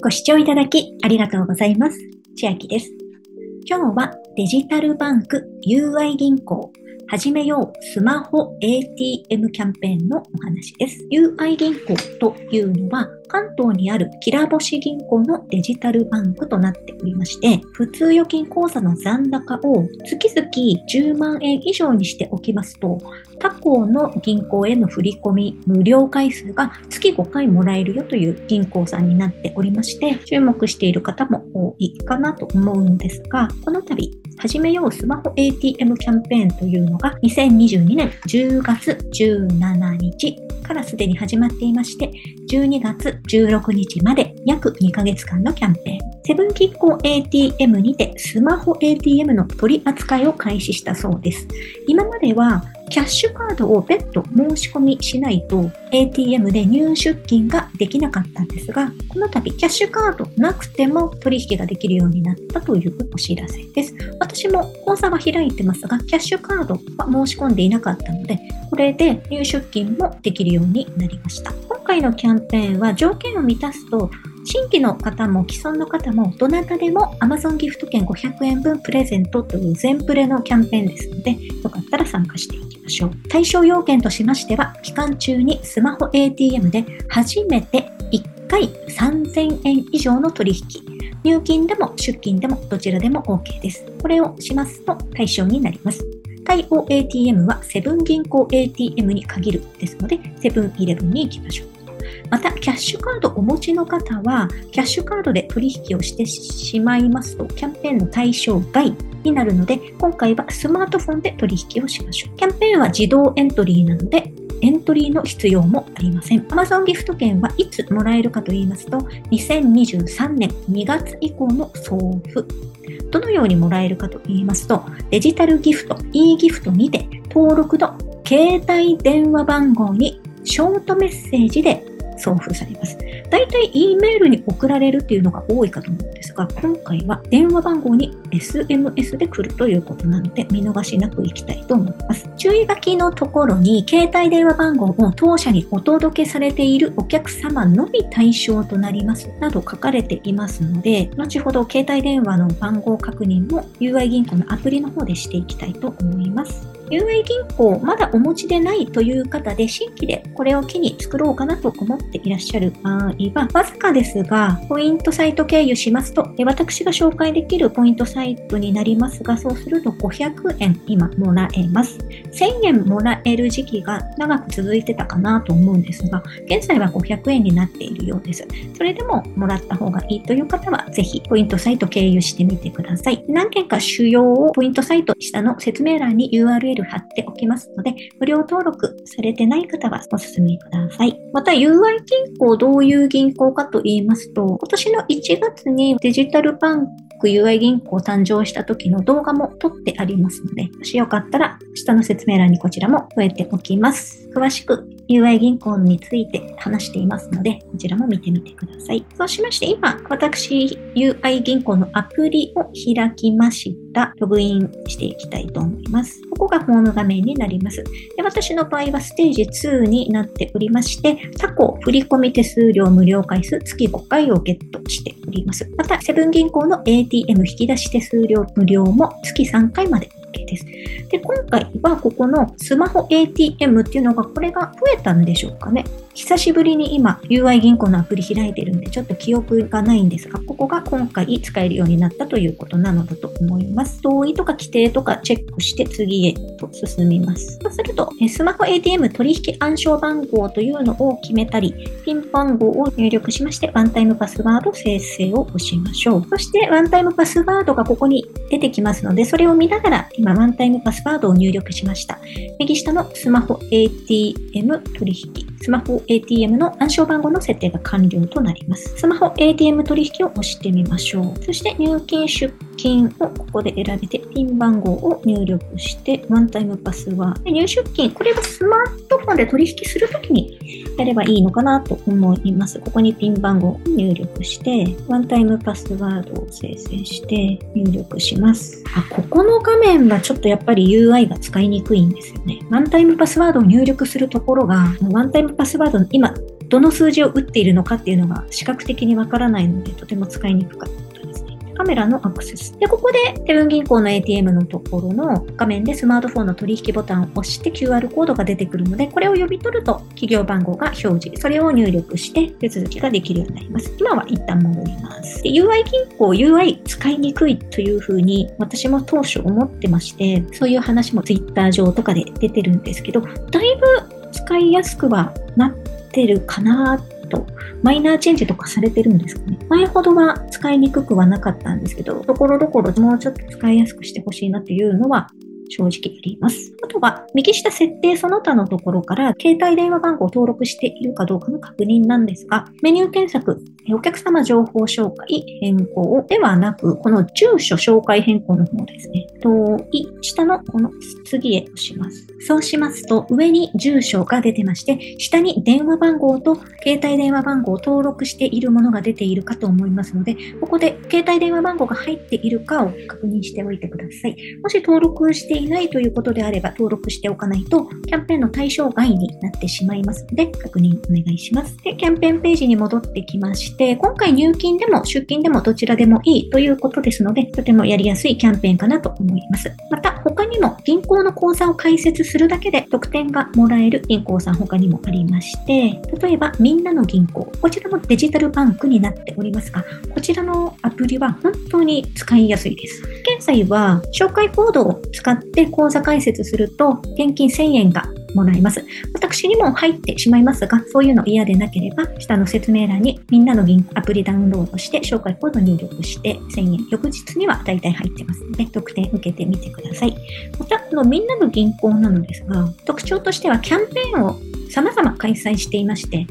ご視聴いただきありがとうございます。千秋です。今日はデジタルバンク UI 銀行始めようスマホ ATM キャンペーンのお話です。UI 銀行というのは関東にあるきらぼし銀行のデジタルバンクとなっておりまして、普通預金口座の残高を月々10万円以上にしておきますと、他行の銀行への振り込み無料回数が月5回もらえるよという銀行さんになっておりまして、注目している方も多いかなと思うんですが、この度、始めようスマホ ATM キャンペーンというのが2022年10月17日からすでに始まっていまして、12月16日まで約2ヶ月間のキャンペーン。セブンキッコ ATM にてスマホ ATM の取り扱いを開始したそうです。今まではキャッシュカードを別途申し込みしないと ATM で入出金ができなかったんですが、この度キャッシュカードなくても取引ができるようになったというお知らせです。私も口座は開いてますが、キャッシュカードは申し込んでいなかったので、これで入出金もできるようになりました。今回のキャンペーンは条件を満たすと新規の方も既存の方もどなたでも Amazon ギフト券500円分プレゼントという全プレのキャンペーンですので、よかったら参加していきましょう。対象要件としましては、期間中にスマホ ATM で初めて1回3000円以上の取引、入金でも出金でもどちらでも OK です。これをしますと対象になります。対応 ATM はセブン銀行 ATM に限るですので、セブンイレブンに行きましょう。また、キャッシュカードをお持ちの方は、キャッシュカードで取引をしてしまいますと、キャンペーンの対象外になるので、今回はスマートフォンで取引をしましょう。キャンペーンは自動エントリーなので、エントリーの必要もありません。Amazon ギフト券はいつもらえるかと言いますと、2023年2月以降の送付。どのようにもらえるかと言いますと、デジタルギフト、e ギフトにて登録の携帯電話番号にショートメッセージで送付されます。大体 E メールに送られるっていうのが多いかと思うんですが、今回は電話番号に SMS で来るということなので、見逃しなくいきたいと思います。注意書きのところに、携帯電話番号を当社にお届けされているお客様のみ対象となります、など書かれていますので、後ほど携帯電話の番号確認も UI 銀行のアプリの方でしていきたいと思います。UA 銀行まだお持ちでないという方で新規でこれを機に作ろうかなと思っていらっしゃる場合はわずかですがポイントサイト経由しますと私が紹介できるポイントサイトになりますがそうすると500円今もらえます。1000円もらえる時期が長く続いてたかなと思うんですが現在は500円になっているようです。それでももらった方がいいという方はぜひポイントサイト経由してみてください。何件か主要をポイントサイト下の説明欄に URL ル貼っておきますので、無料登録されてない方はお進みください。また、UI 銀行どういう銀行かと言いますと、今年の1月にデジタルバンク UI 銀行誕生した時の動画も撮ってありますので、もしよかったら下の説明欄にこちらも添えておきます。詳しく UI 銀行について話していますので、こちらも見てみてください。そうしまして、今、私、UI 銀行のアプリを開きました。ログインしていきたいと思います。ここがホーム画面になります。で私の場合はステージ2になっておりまして、他行振込手数料無料回数月5回をゲットしております。また、セブン銀行の ATM 引き出し手数料無料も月3回まで OK です。で、今回はここのスマホ ATM っていうのがこれが増えたんでしょうかね。久しぶりに今 UI 銀行のアプリ開いてるんでちょっと記憶がないんですが、ここが今回使えるようになったということなのだと思います。同意とか規定とかチェックして次へと進みます。そうすると、スマホ ATM 取引暗証番号というのを決めたり、ピン番号を入力しまして、ワンタイムパスワード生成を押しましょう。そして、ワンタイムパスワードがここに出てきますので、それを見ながら今、ワンタイムパスワードを入力しました。右下のスマホ ATM 取引、スマホ ATM の暗証番号の設定が完了となります。スマホ ATM 取引を押してみましょう。そして入金出金をここで選べて、ピン番号を入力して、ワンタイムパスワード。入出金、これはスマートフォンで取引するときにやればいいのかなと思います。ここにピン番号を入力して、ワンタイムパスワードを生成して入力します。あ、ここの画面はちょっとやっぱり UI が使いにくいんですよね。ワンタイムパスワードを入力するところが、ワンタイムパスワードの今どの数字を打っているのかっていうのが視覚的にわからないので、とても使いにくかったですね。カメラのアクセス。で、ここでセブン銀行の ATM のところの画面でスマートフォンの取引ボタンを押して QR コードが出てくるので、これを読み取ると企業番号が表示。それを入力して手続きができるようになります。今は一旦戻ります。で UI 銀行、UI 使いにくいというふうに私も当初思ってまして、そういう話も Twitter 上とかで出てるんですけど、だいぶ使いやすくはなってるかなと、マイナーチェンジとかされてるんですかね。前ほどは使いにくくはなかったんですけど、ところどころもうちょっと使いやすくしてほしいなっていうのは正直あります。あとは、右下設定その他のところから、携帯電話番号を登録しているかどうかの確認なんですが、メニュー検索、お客様情報紹介変更ではなく、この住所紹介変更の方ですね。と、下のこの次へ押します。そうしますと、上に住所が出てまして、下に電話番号と携帯電話番号を登録しているものが出ているかと思いますので、ここで携帯電話番号が入っているかを確認しておいてください。もし登録していないということであれば、登録しておかないと、キャンペーンの対象外になってしまいますので、確認お願いします。で、キャンペーンページに戻ってきまして、今回入金でも出金でもどちらでもいいということですので、とてもやりやすいキャンペーンかなと思います。また、他にも銀行の口座を開設するだけで特典がもらえる銀行さん他にもありまして、例えばみんなの銀行、こちらもデジタルバンクになっておりますが、こちらのアプリは本当に使いやすいです。現在は紹介コードを使って口座開設すると現金1000円がもらいます。私にも入ってしまいますが、そういうの嫌でなければ、下の説明欄にみんなの銀アプリダウンロードして紹介コード入力して1000円、翌日には大体入ってますので、特典受けてみてください。また、このみんなの銀行なのですが、特徴としてはキャンペーンを様々開催していまして、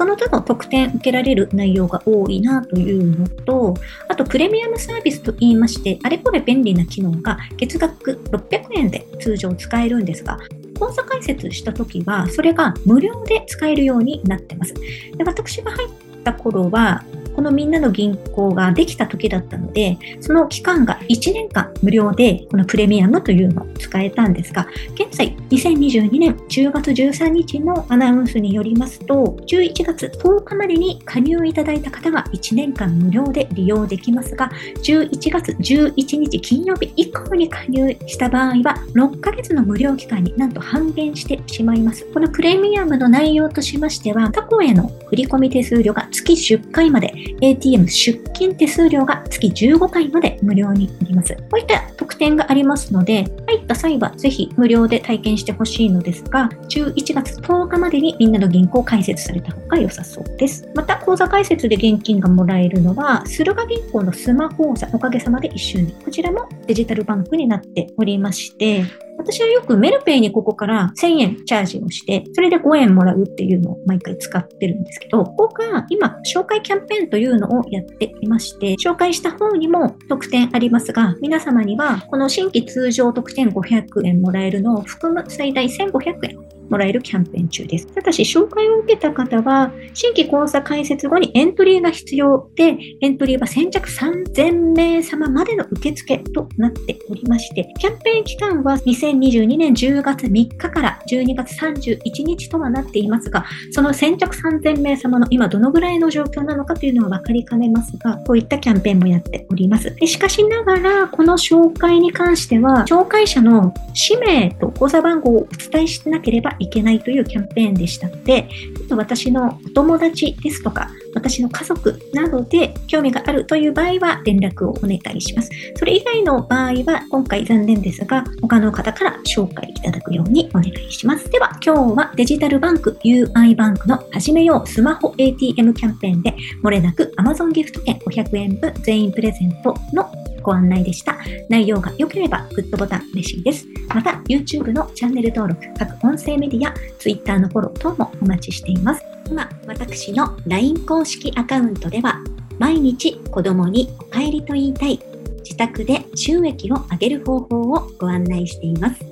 その他の特典受けられる内容が多いなというのと、あとプレミアムサービスと言いまして、あれこれ便利な機能が月額600円で通常使えるんですが、口座開設した時は、それが無料で使えるようになってます。で私が入った頃は、このみんなの銀行ができた時だったので、その期間が1年間無料で、このプレミアムというのを使えたんですが、現在2022年10月13日のアナウンスによりますと、11月10日までに加入いただいた方は1年間無料で利用できますが、11月11日金曜日以降に加入した場合は、6ヶ月の無料期間になんと半減してしまいます。このプレミアムの内容としましては、過去への振込手数料が月10回まで ATM 出金手数料が月15回まで無料になります。こういった特典がありますので、入った際はぜひ無料で体験してほしいのですが、11月10日までにみんなの銀行開設された方が良さそうです。また、口座開設で現金がもらえるのは、駿河銀行のスマホ口座、おかげさまで一緒に、こちらもデジタルバンクになっておりまして、私はよくメルペイにここから1000円チャージをして、それで5円もらうっていうのを毎回使ってるんですけど、ここが今、紹介キャンペーンというのをやっていまして、紹介した方にも特典ありますが、皆様にはこの新規通常特典500円もらえるのを含む最大1500円もらえるキャンペーン中です。ただし、紹介を受けた方は、新規講座開設後にエントリーが必要で、エントリーは先着3000名様までの受付となっておりまして、キャンペーン期間は2022年10月3日から12月31日とはなっていますが、その先着3000名様の今どのぐらいの状況なのかというのは分かりかねますが、こういったキャンペーンもやっております。しかしながら、この紹介に関しては、紹介者の氏名と口座番号をお伝えしなければいけないというキャンペーンでしたので、ちょっと私のお友達ですとか、私の家族などで興味があるという場合は連絡をお願いします。それ以外の場合は、今回残念ですが、他の方から紹介いただくようにお願いします。では、今日はデジタルバンク UI バンクの始めようスマホ ATM キャンペーンで、漏れなく Amazon ギフト券500円分全員プレゼントのご案内でした。内容が良ければグッドボタン嬉しいです。また、YouTube のチャンネル登録、各音声メディア、Twitter のフォロー等もお待ちしています。今、私の LINE 公式アカウントでは、毎日子供にお帰りと言いたい、自宅で収益を上げる方法をご案内しています。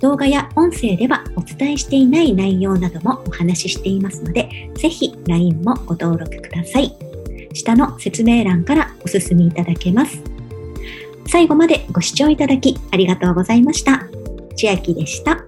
動画や音声ではお伝えしていない内容などもお話ししていますので、ぜひ LINE もご登録ください。下の説明欄からお進みいただけます。最後までご視聴いただきありがとうございました。千秋でした。